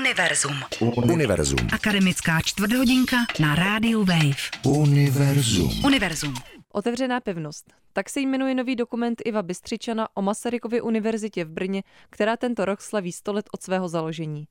Univerzum. Univerzum. Akademická čtvrthodinka na rádiu Wave. Univerzum. Univerzum. Otevřená pevnost. Tak se jmenuje nový dokument Iva Bystřičana o Masarykově univerzitě v Brně, která tento rok slaví 100 let od svého založení.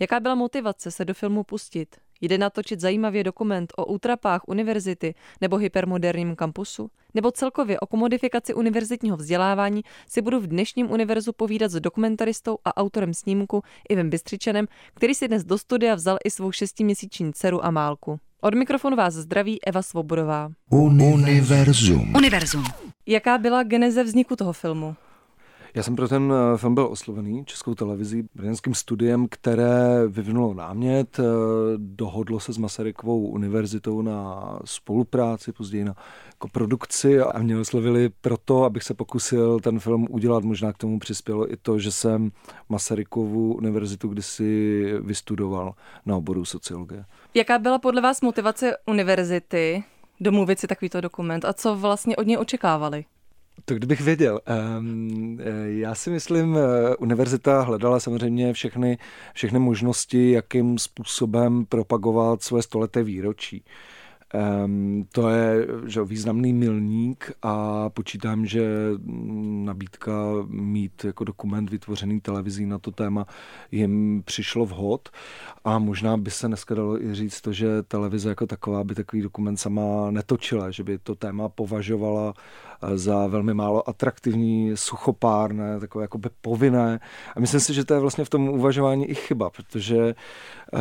Jaká byla motivace se do filmu pustit? Jde natočit zajímavě dokument o útrapách univerzity nebo hypermoderním kampusu? Nebo celkově o komodifikaci univerzitního vzdělávání si budu v dnešním univerzu povídat s dokumentaristou a autorem snímku Ivem Bystřičanem, který si dnes do studia vzal i svou šestiměsíční dceru Amálku. Od mikrofonu vás zdraví Eva Svobodová. Univerzum. Univerzum. Jaká byla geneze vzniku toho filmu? Já jsem pro ten eh, film byl oslovený českou televizí, brněnským studiem, které vyvinulo námět, eh, dohodlo se s Masarykovou univerzitou na spolupráci, později na jako produkci a mě oslovili proto, abych se pokusil ten film udělat. Možná k tomu přispělo i to, že jsem Masarykovu univerzitu kdysi vystudoval na oboru sociologie. Jaká byla podle vás motivace univerzity domluvit si takovýto dokument a co vlastně od něj očekávali? To kdybych věděl. Já si myslím, eh, univerzita hledala samozřejmě všechny, všechny možnosti, jakým způsobem propagovat svoje stoleté výročí. Um, to je že významný milník a počítám, že nabídka mít jako dokument vytvořený televizí na to téma jim přišlo vhod a možná by se dneska dalo i říct to, že televize jako taková by takový dokument sama netočila, že by to téma považovala eh, za velmi málo atraktivní, suchopárné, takové jako by povinné. A myslím si, že to je vlastně v tom uvažování i chyba, protože uh,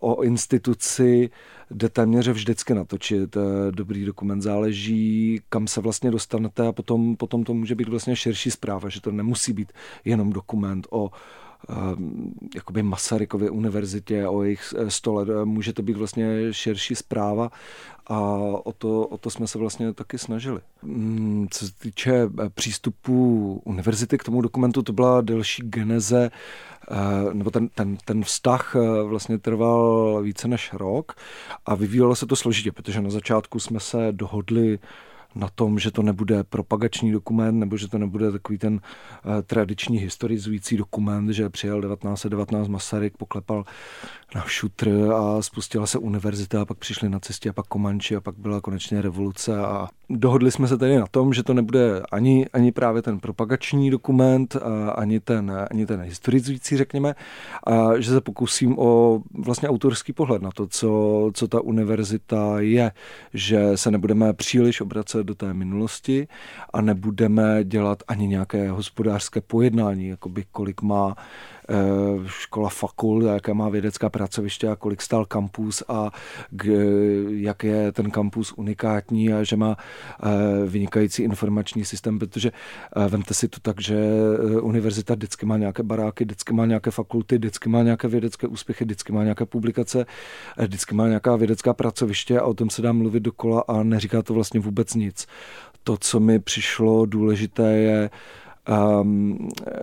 o instituci jde téměř vždycky natočit dobrý dokument. Záleží, kam se vlastně dostanete a potom, potom to může být vlastně širší zpráva, že to nemusí být jenom dokument o jakoby Masarykově univerzitě, o jejich eh, stole. Eh, může to být vlastně širší zpráva a o to, o to jsme se vlastně taky snažili. Mm, co se týče eh, přístupu univerzity k tomu dokumentu, to byla delší geneze, nebo ten, ten, ten vztah vlastně trval více než rok a vyvíjelo se to složitě, protože na začátku jsme se dohodli na tom, že to nebude propagační dokument, nebo že to nebude takový ten uh, tradiční historizující dokument, že přijel 1919 Masaryk, poklepal na šutr a spustila se univerzita a pak přišli na cestě a pak Komanči a pak byla konečně revoluce a dohodli jsme se tedy na tom, že to nebude ani, ani právě ten propagační dokument, a ani ten, ani ten historizující, řekněme, a že se pokusím o vlastně autorský pohled na to, co, co ta univerzita je, že se nebudeme příliš obracet do té minulosti a nebudeme dělat ani nějaké hospodářské pojednání, jakoby kolik má škola fakult, jaká má vědecká pracoviště a kolik stál kampus a jak je ten kampus unikátní a že má eh, vynikající informační systém, protože eh, vemte si to tak, že univerzita vždycky má nějaké baráky, vždycky má nějaké fakulty, vždycky má nějaké vědecké úspěchy, vždycky má nějaké publikace, vždycky má nějaká vědecká pracoviště a o tom se dá mluvit dokola a neříká to vlastně vůbec nic. To, co mi přišlo důležité, je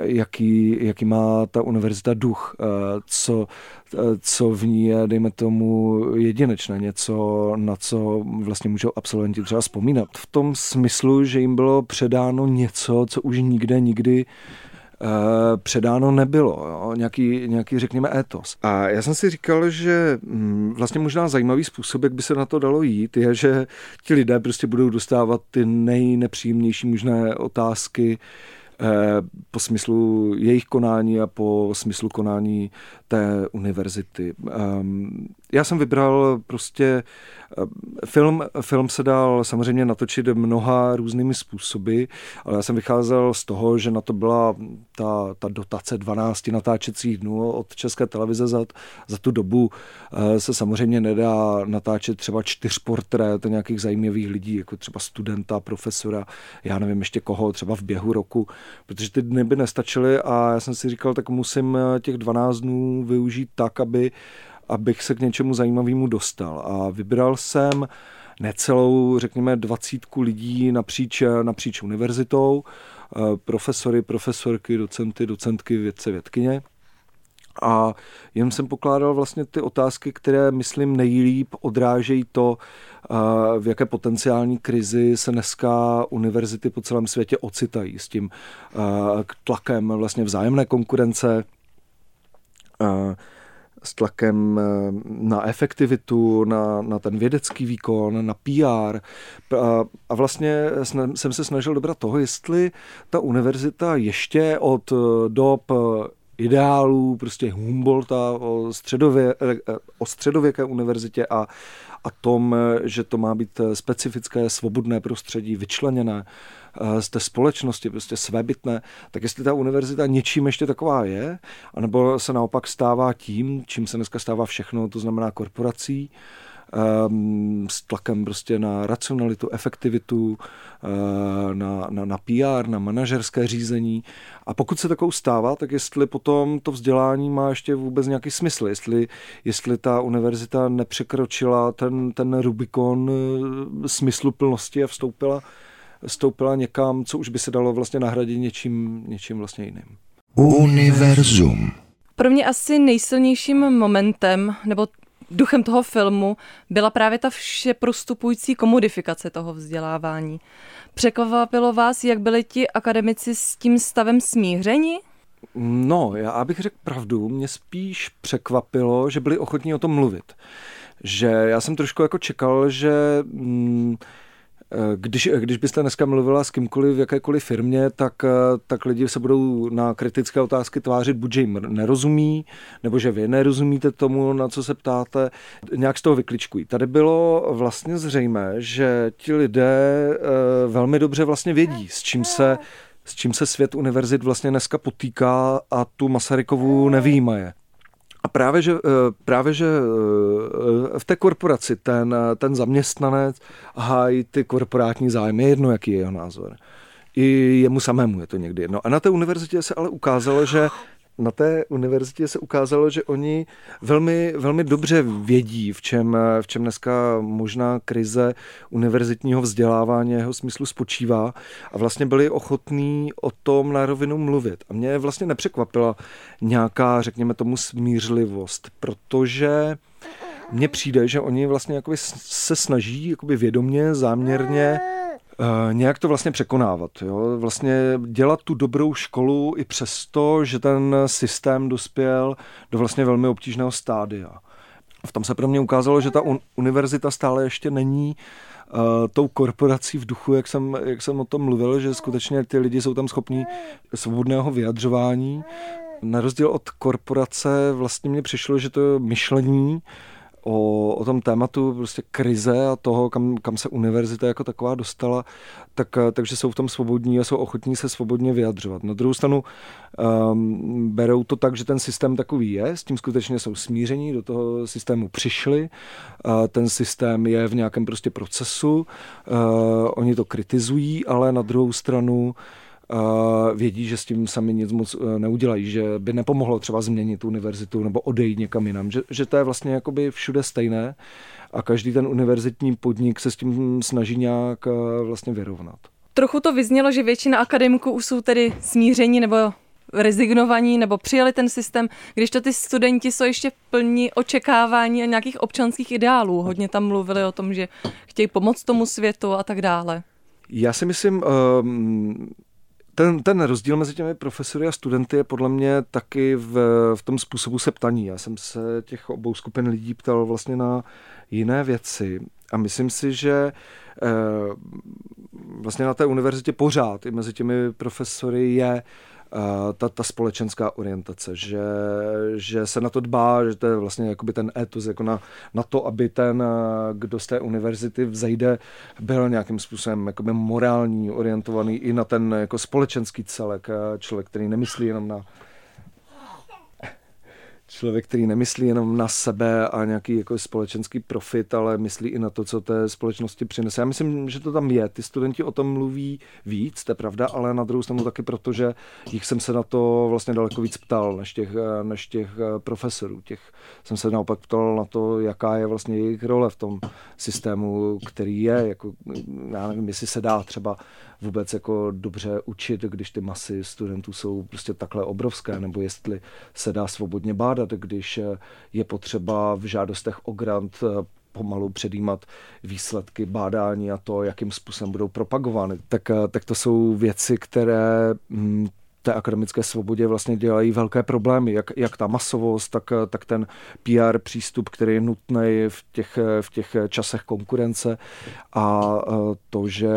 jaký, jaký má ta univerzita duch, uh, co, uh, co v ní je, dejme tomu, jedinečné, něco, na co vlastně můžou absolventi třeba vzpomínat. V tom smyslu, že jim bylo předáno něco, co už nikde nikdy uh, předáno nebylo, jo? Nějaký, nějaký, řekněme, étos. A já jsem si říkal, že hm, vlastně možná zajímavý způsob, jak by se na to dalo jít, je, že ti lidé prostě budou dostávat ty nejnepříjemnější možné otázky, Eh, po smyslu jejich konání a po smyslu konání té univerzity. Ehm, já jsem vybral prostě eh, film, film se dal samozřejmě natočit mnoha různými způsoby, ale já jsem vycházel z toho, že na to byla ta, ta dotace 12 natáčecích dnů od České televize za, za tu dobu eh, se samozřejmě nedá natáčet třeba čtyř portrét nějakých zajímavých lidí, jako třeba studenta, profesora, já nevím ještě koho, třeba v běhu roku, protože ty dny by nestačily a já jsem si říkal, tak musím eh, těch 12 dnů využít tak, aby, abych se k něčemu zajímavému dostal. A vybral jsem necelou, řekněme, dvacítku lidí napříč, napříč univerzitou, eh, profesory, profesorky, docenty, docentky, vědce, vědkyně. A jen jsem pokládal vlastně ty otázky, které, myslím, nejlíp odrážejí to, eh, v jaké potenciální krizi se dneska univerzity po celém světě ocitají s tím eh, tlakem vlastně vzájemné konkurence, s tlakem na efektivitu, na, na ten vědecký výkon, na PR. A, a vlastně jsem se snažil dobrat toho, jestli ta univerzita ještě od dob ideálů prostě Humboldta o, středově, o středověké univerzitě a, a tom, že to má být specifické, svobodné prostředí, vyčleněné eh, z té společnosti, prostě svébytné, tak jestli ta univerzita něčím ještě taková je, anebo se naopak stává tím, čím se dneska stává všechno, to znamená korporací, Ehm, s tlakem prostě na racionalitu, efektivitu, eh, na, na, na PR, na manažerské řízení. A pokud se takovou stává, tak jestli potom to vzdělání má ještě vůbec nějaký smysl, jestli, jestli ta univerzita nepřekročila ten, ten Rubikon eh, smyslu plnosti a vstoupila, vstoupila někam, co už by se dalo vlastně nahradit něčím, něčím vlastně jiným. Univerzum. Pro mě asi nejsilnějším momentem, nebo duchem toho filmu byla právě ta vše prostupující komodifikace toho vzdělávání. Překvapilo vás, jak byli ti akademici s tím stavem smířeni? No, já bych řekl pravdu, mě spíš překvapilo, že byli ochotní o tom mluvit. Že já jsem trošku jako čekal, že Eh, když, když byste dneska mluvila s kýmkoliv v jakékoliv firmě, tak, eh, tak lidi se budou na kritické otázky tvářit, buď že jim nerozumí, nebo že vy nerozumíte tomu, na co se ptáte, nějak z toho vykličkují. Tady bylo vlastně zřejmé, že ti lidé eh, velmi dobře vlastně vědí, s čím se s čím se svět univerzit vlastně dneska potýká a tu Masarykovu nevýjímaje. A právě, že, eh, právě, že eh, v té korporaci ten, ten zaměstnanec hájí ty korporátní zájmy, jedno, jaký je jeho názor. I jemu samému je to někdy jedno. A na té univerzitě se ale ukázalo, že na té univerzitě se ukázalo, že oni velmi, velmi dobře vědí, v čem, v čem dneska možná krize univerzitního vzdělávání jeho smyslu spočívá a vlastně byli ochotní o tom na rovinu mluvit. A mě vlastně nepřekvapila nějaká, řekněme tomu, smířlivost, protože mně přijde, že oni vlastně se snaží vědomně, záměrně nějak to vlastně překonávat. Jo? Vlastně dělat tu dobrou školu i přesto, že ten systém dospěl do vlastně velmi obtížného stádia. V tom se pro mě ukázalo, že ta univerzita stále ještě není uh, tou korporací v duchu, jak jsem, jak jsem o tom mluvil, že skutečně ty lidi jsou tam schopní svobodného vyjadřování. Na rozdíl od korporace vlastně mně přišlo, že to myšlení o, o tom tématu prostě krize a toho, kam, kam se univerzita jako taková dostala, tak, takže jsou v tom svobodní a jsou ochotní se svobodně vyjadřovat. Na druhou stranu um, berou to tak, že ten systém takový je, s tím skutečně jsou smíření, do toho systému přišli, uh, ten systém je v nějakém prostě procesu, uh, oni to kritizují, ale na druhou stranu vědí, že s tím sami nic moc e, neudělají, že by nepomohlo třeba změnit univerzitu nebo odejít někam jinam, že, že to je vlastně jakoby všude stejné a každý ten univerzitní podnik se s tím snaží nějak e, vlastně vyrovnat. Trochu to vyznělo, že většina akademiků už jsou tedy smíření nebo rezignovaní nebo přijali ten systém, když to ty studenti jsou ještě plní očekávání a nějakých občanských ideálů. Hodně tam mluvili o tom, že chtějí pomoct tomu světu a tak dále. Já si myslím, um, ten, ten rozdíl mezi těmi profesory a studenty je podle mě taky v, v tom způsobu se ptaní. Já jsem se těch obou skupin lidí ptal vlastně na jiné věci a myslím si, že eh, vlastně na té univerzitě pořád i mezi těmi profesory je ta, ta společenská orientace, že, že se na to dbá, že to je vlastně jakoby ten etos, jako na, na to, aby ten, kdo z té univerzity vzejde, byl nějakým způsobem jakoby morální, orientovaný i na ten jako společenský celek, člověk, který nemyslí jenom na člověk, který nemyslí jenom na sebe a nějaký jako společenský profit, ale myslí i na to, co té společnosti přinese. Já myslím, že to tam je. Ty studenti o tom mluví víc, to je pravda, ale na druhou stranu taky proto, že jich jsem se na to vlastně daleko víc ptal než těch, než těch eh, profesorů. Těch jsem se naopak ptal na to, jaká je vlastně jejich role v tom systému, který je. Jako, já nevím, jestli se dá třeba vůbec jako dobře učit, když ty masy studentů jsou prostě takhle obrovské, nebo jestli se dá svobodně bádat, když je potřeba v žádostech o grant eh, pomalu předjímat výsledky bádání a to, jakým způsobem budou propagovány. Tak, eh, tak to jsou věci, které mm, té akademické svobodě vlastně dělají velké problémy, jak, jak ta masovost, tak, tak ten PR přístup, který je nutný v těch, v těch časech konkurence a to, že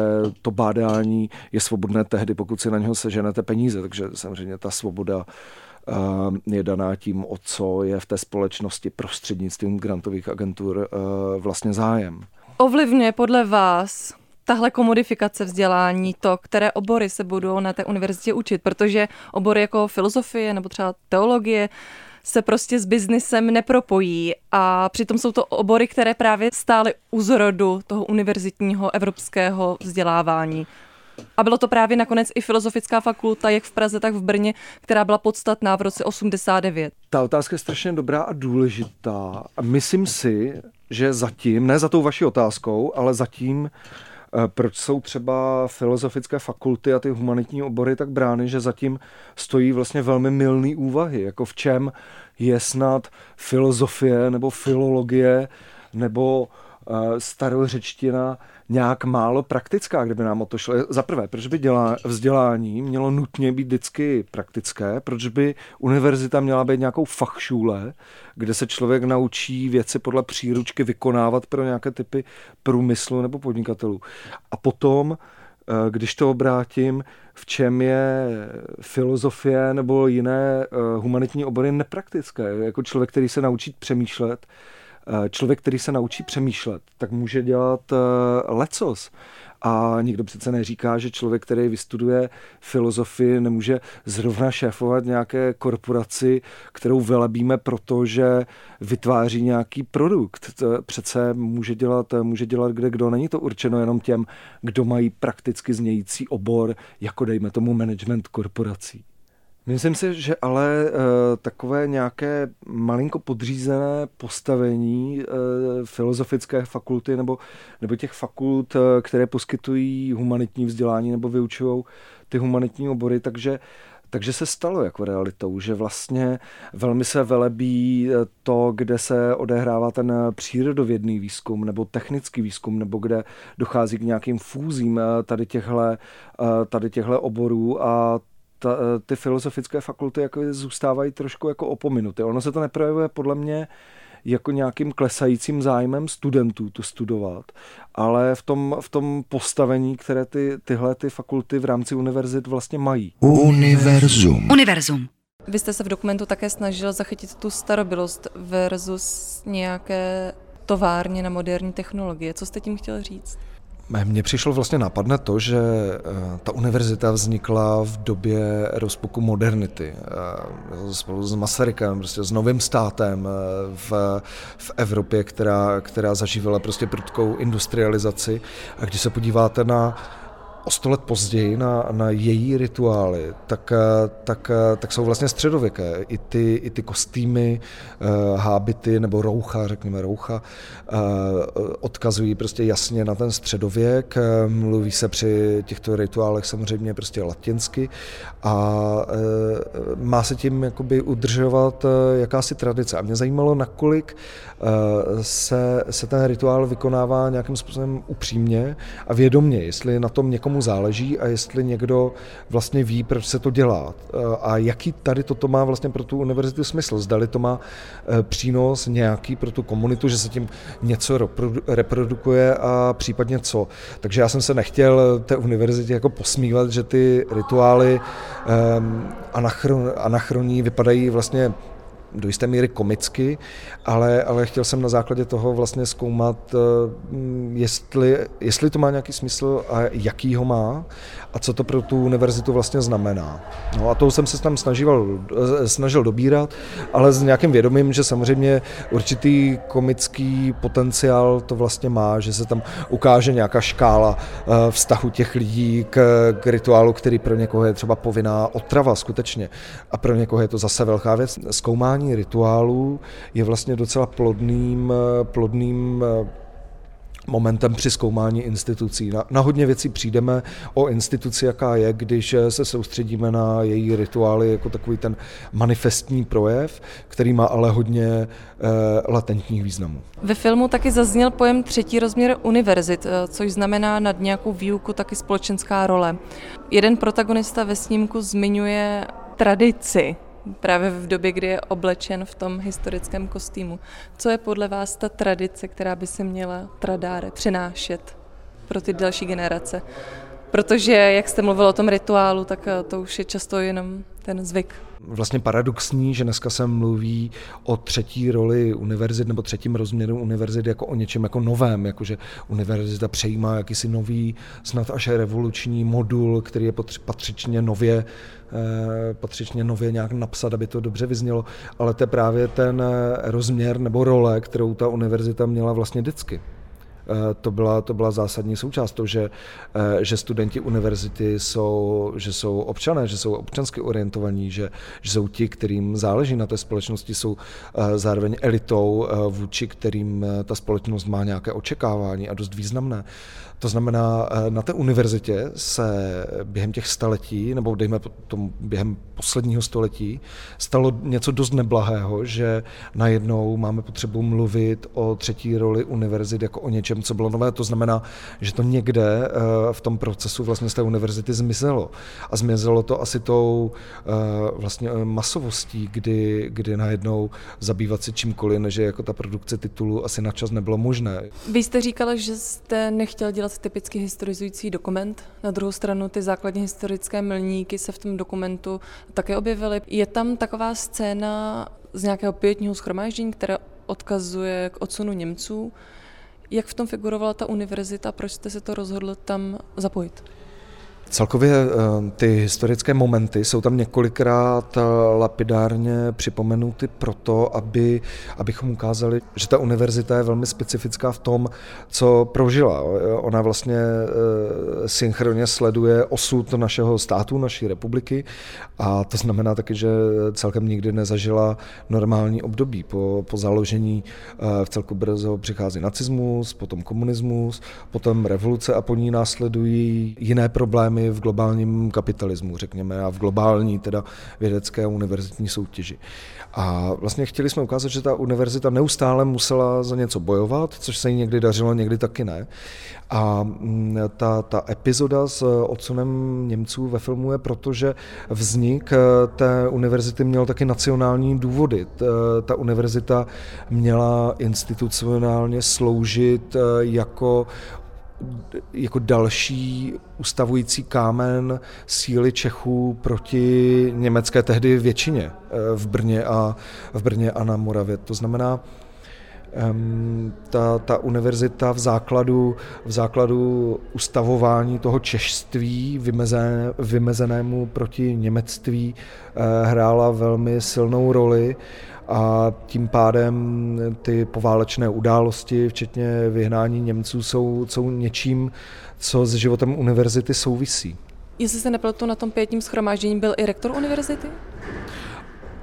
to bádání je svobodné tehdy, pokud si na něho seženete peníze, takže samozřejmě ta svoboda je daná tím, o co je v té společnosti prostřednictvím grantových agentur vlastně zájem. Ovlivňuje podle vás tahle komodifikace vzdělání, to, které obory se budou na té univerzitě učit, protože obory jako filozofie nebo třeba teologie se prostě s biznisem nepropojí a přitom jsou to obory, které právě stály u zrodu toho univerzitního evropského vzdělávání. A bylo to právě nakonec i filozofická fakulta, jak v Praze, tak v Brně, která byla podstatná v roce 89. Ta otázka je strašně dobrá a důležitá. Myslím si, že zatím, ne za tou vaší otázkou, ale zatím proč jsou třeba filozofické fakulty a ty humanitní obory tak brány, že zatím stojí vlastně velmi milný úvahy, jako v čem je snad filozofie nebo filologie nebo eh, starořečtina nějak málo praktická, kdyby nám o to šlo. Za prvé, proč by dělá, vzdělání mělo nutně být vždycky praktické, proč by univerzita měla být nějakou fachšule, kde se člověk naučí věci podle příručky vykonávat pro nějaké typy průmyslu nebo podnikatelů. A potom, eh, když to obrátím, v čem je filozofie nebo jiné eh, humanitní obory nepraktické. Jako člověk, který se naučí přemýšlet, Eh, člověk, který se naučí přemýšlet, tak může dělat eh, lecos. A nikdo přece neříká, že člověk, který vystuduje filozofii, nemůže zrovna šéfovat nějaké korporaci, kterou velebíme, protože vytváří nějaký produkt. To přece může dělat, může dělat kde kdo. Není to určeno jenom těm, kdo mají prakticky znějící obor, jako dejme tomu management korporací. Myslím si, že ale uh, takové nějaké malinko podřízené postavení uh, filozofické fakulty nebo, nebo těch fakult, uh, které poskytují humanitní vzdělání nebo vyučují ty humanitní obory, takže takže se stalo jako realitou, že vlastně velmi se velebí to, kde se odehrává ten přírodovědný výzkum nebo technický výzkum, nebo kde dochází k nějakým fúzím tady těchto tady těchto oborů a ta, eh, ty filozofické fakulty jako zůstávají trošku jako opominuty. Ono se to neprojevuje podle mě jako nějakým klesajícím zájmem studentů to studovat, ale v tom, v tom postavení, které ty, tyhle ty fakulty v rámci univerzit vlastně mají. Univerzum. Univerzum. Vy jste se v dokumentu také snažil zachytit tu starobilost versus nějaké továrně na moderní technologie. Co jste tím chtěl říct? Mně přišlo vlastně napadne to, že eh, ta univerzita vznikla v době rozpuku modernity. Eh, spolu s Masarykem, prostě s novým státem eh, v, v Evropě, která, která zažívala prostě prudkou industrializaci. A když se podíváte na o sto let později na, na její rituály, tak, eh, tak, eh, tak jsou vlastně středověké. I ty, i ty kostýmy, uh, hábity nebo roucha, řekněme roucha, odkazují prostě jasně na ten středověk. Mluví se při těchto rituálech samozřejmě prostě latinsky a má se tím jakoby udržovat jakási tradice. A mě zajímalo, nakolik se, se ten rituál vykonává nějakým způsobem upřímně a vědomně, jestli na tom někomu někomu záleží a jestli někdo vlastně ví, proč se to dělá a jaký tady toto má vlastně pro tu univerzitu smysl. Zdali to má e, přínos nějaký pro tu komunitu, že se tím něco reprodukuje a případně co. Takže já jsem se nechtěl té univerzitě jako posmívat, že ty rituály anachron, anachroní vypadají vlastně do jisté míry komicky, ale, ale chtěl jsem na základě toho vlastně zkoumat, eh, jestli, jestli to má nějaký smysl a jaký ho má a co to pro tu univerzitu vlastně znamená. No a to jsem se tam snažil, eh, snažil dobírat, ale s nějakým vědomím, že samozřejmě určitý komický potenciál to vlastně má, že se tam ukáže nějaká škála eh, vztahu těch lidí k, k rituálu, který pro někoho je třeba povinná otrava skutečně a pro někoho je to zase velká věc. Zkoumání rituálů je vlastně docela plodným, plodným momentem při zkoumání institucí. Na, na hodně věcí přijdeme o instituci, jaká je, když se soustředíme na její rituály jako takový ten manifestní projev, který má ale hodně e, latentních významů. Ve filmu taky zazněl pojem třetí rozměr univerzit, eh, což znamená nad nějakou výuku taky společenská role. Jeden protagonista ve snímku zmiňuje tradici právě v době, kdy je oblečen v tom historickém kostýmu. Co je podle vás ta tradice, která by se měla tradáre přenášet pro ty další generace? Protože, jak jste mluvil o tom rituálu, tak eh, to už je často jenom ten zvyk. Vlastně paradoxní, že dneska se mluví o třetí roli univerzit nebo třetím rozměru univerzit jako o něčem jako novém, jakože univerzita přejímá jakýsi nový, snad až revoluční modul, který je patřičně nově, eh, patřičně nově nějak napsat, aby to dobře vyznělo, ale to je právě ten eh, rozměr nebo role, kterou ta univerzita měla vlastně vždycky. Eh, to byla, to byla zásadní součást to, že, eh, že studenti univerzity jsou, že jsou občané, že jsou občansky orientovaní, že, že jsou ti, kterým záleží na té společnosti, jsou eh, zároveň elitou, vůči kterým ta společnost má nějaké očekávání a dost významné. To znamená, eh, na té univerzitě se během těch staletí, nebo dejme tomu během posledního století, stalo něco dost neblahého, že najednou máme potřebu mluvit o třetí roli univerzit jako o něčem, co bylo nové. To znamená, že to někde eh, v tom procesu vlastně z té univerzity zmizelo. A zmizelo to asi tou eh, vlastně masovostí, kdy, kdy najednou zabývat se čímkoliv, než jako ta produkce titulu asi na čas nebylo možné. Vy jste říkala, že jste nechtěl dělat dělat typicky historizující dokument. Na druhou stranu ty základní historické milníky se v tom dokumentu také objevily. Je tam taková scéna z nějakého pětního schromáždění, které odkazuje k odsunu Němců. Jak v tom figurovala ta univerzita, proč jste se to rozhodl tam zapojit? Celkově eh, ty historické momenty jsou tam několikrát eh, lapidárně připomenuty proto, aby, abychom ukázali, že ta univerzita je velmi specifická v tom, co prožila. Ona vlastně eh, synchronně sleduje osud našeho státu, naší republiky a to znamená taky, že celkem nikdy nezažila normální období. Po, po založení v celku brzo přichází nacismus, potom komunismus, potom revoluce a po ní následují jiné problémy, problémy v globálním kapitalismu, řekněme, a v globální teda vědecké a univerzitní soutěži. A vlastně chtěli jsme ukázat, že ta univerzita neustále musela za něco bojovat, což se jí někdy dařilo, někdy taky ne. A mm, ta, ta epizoda s odsunem Němců ve filmu je proto, že vznik eh, té univerzity měl taky nacionální důvody. Ta univerzita měla institucionálně sloužit eh, jako jako další ustavující kámen síly Čechů proti německé tehdy většině eh, v Brně a, v Brně a na Moravě. To znamená, ta, ta univerzita v základu, v základu ustavování toho češství vymezené, vymezenému proti němectví eh, hrála velmi silnou roli a tím pádem ty poválečné události, včetně vyhnání Němců, jsou, jsou něčím, co s životem univerzity souvisí. Jestli se nepletu, na tom pětním schromáždění byl i rektor univerzity?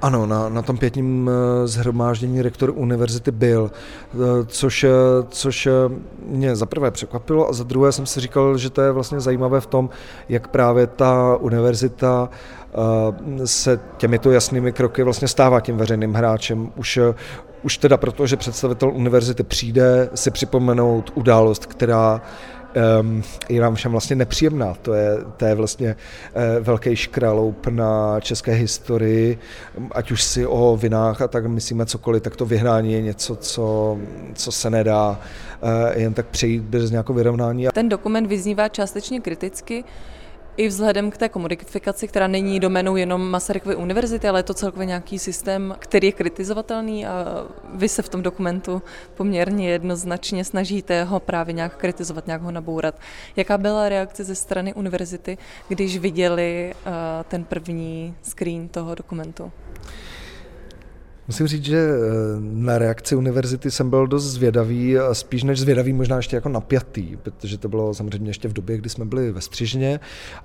Ano, na, na tom pětním eh, zhromáždění rektor univerzity byl, eh, což, eh, což mě za prvé překvapilo a za druhé jsem si říkal, že to je vlastně zajímavé v tom, jak právě ta univerzita se těmito jasnými kroky vlastně stává tím veřejným hráčem. Už, už teda proto, že představitel univerzity přijde si připomenout událost, která um, je nám všem vlastně nepříjemná. To je, to je vlastně uh, velký škraloup na české historii, ať už si o vinách a tak myslíme cokoliv, tak to vyhnání je něco, co, co se nedá jen tak přejít bez nějakého vyrovnání. Ten dokument vyznívá částečně kriticky, i vzhledem k té komodifikaci, která není domenou jenom Masarykovy univerzity, ale je to celkově nějaký systém, který je kritizovatelný a vy se v tom dokumentu poměrně jednoznačně snažíte ho právě nějak kritizovat, nějak ho nabourat. Jaká byla reakce ze strany univerzity, když viděli uh, ten první screen toho dokumentu? Musím říct, že eh, na reakci univerzity jsem byl dost zvědavý, a spíš než zvědavý, možná ještě jako napjatý, protože to bylo samozřejmě ještě v době, kdy jsme byli ve Střižně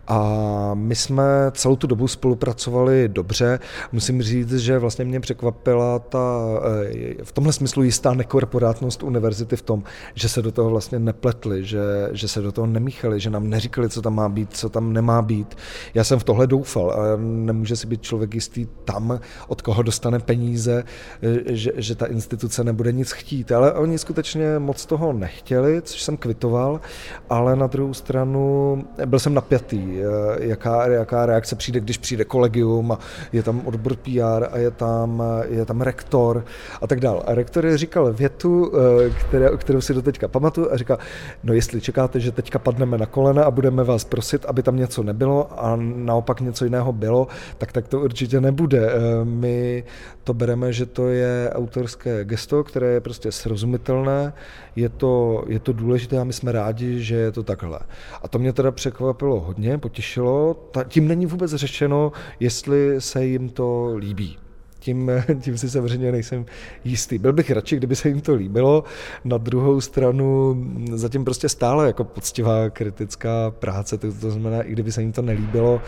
a my jsme celou tu dobu spolupracovali dobře. Musím říct, že vlastně mě překvapila ta eh, v tomhle smyslu jistá nekorporátnost univerzity v tom, že se do toho vlastně nepletli, že, že se do toho nemíchali, že nám neříkali, co tam má být, co tam nemá být. Já jsem v tohle doufal a nemůže si být člověk jistý tam, od koho dostane peníze eh, že, že ta instituce nebude nic chtít. Ale oni skutečně moc toho nechtěli, což jsem kvitoval, ale na druhou stranu byl jsem napjatý, jaká, jaká reakce přijde, když přijde kolegium a je tam odbor PR a je tam, je tam rektor a tak dále. A rektor říkal větu, které, kterou si doteďka pamatuju a říkal, no jestli čekáte, že teďka padneme na kolena a budeme vás prosit, aby tam něco nebylo a naopak něco jiného bylo, tak tak to určitě nebude. My to bereme že to je autorské gesto, které je prostě srozumitelné, je to, je to důležité a my jsme rádi, že je to takhle. A to mě teda překvapilo hodně, potěšilo. Ta, tím není vůbec řešeno, jestli se jim to líbí. Tím, tím si samozřejmě nejsem jistý. Byl bych radši, kdyby se jim to líbilo. Na druhou stranu zatím prostě stále jako poctivá kritická práce, to, to znamená, i kdyby se jim to nelíbilo,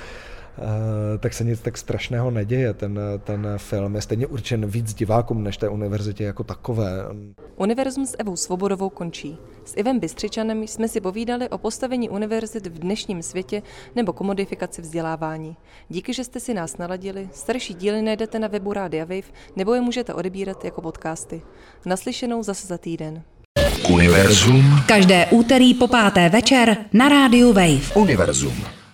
tak se nic tak strašného neděje. Ten, ten film je stejně určen víc divákům než té univerzitě jako takové. Univerzum s Evou Svobodovou končí. S Ivem Bystřičanem jsme si povídali o postavení univerzit v dnešním světě nebo komodifikaci vzdělávání. Díky, že jste si nás naladili, starší díly najdete na webu Rádia Wave nebo je můžete odebírat jako podcasty. Naslyšenou zase za týden. Univerzum. Každé úterý po páté večer na rádiu Wave. Univerzum.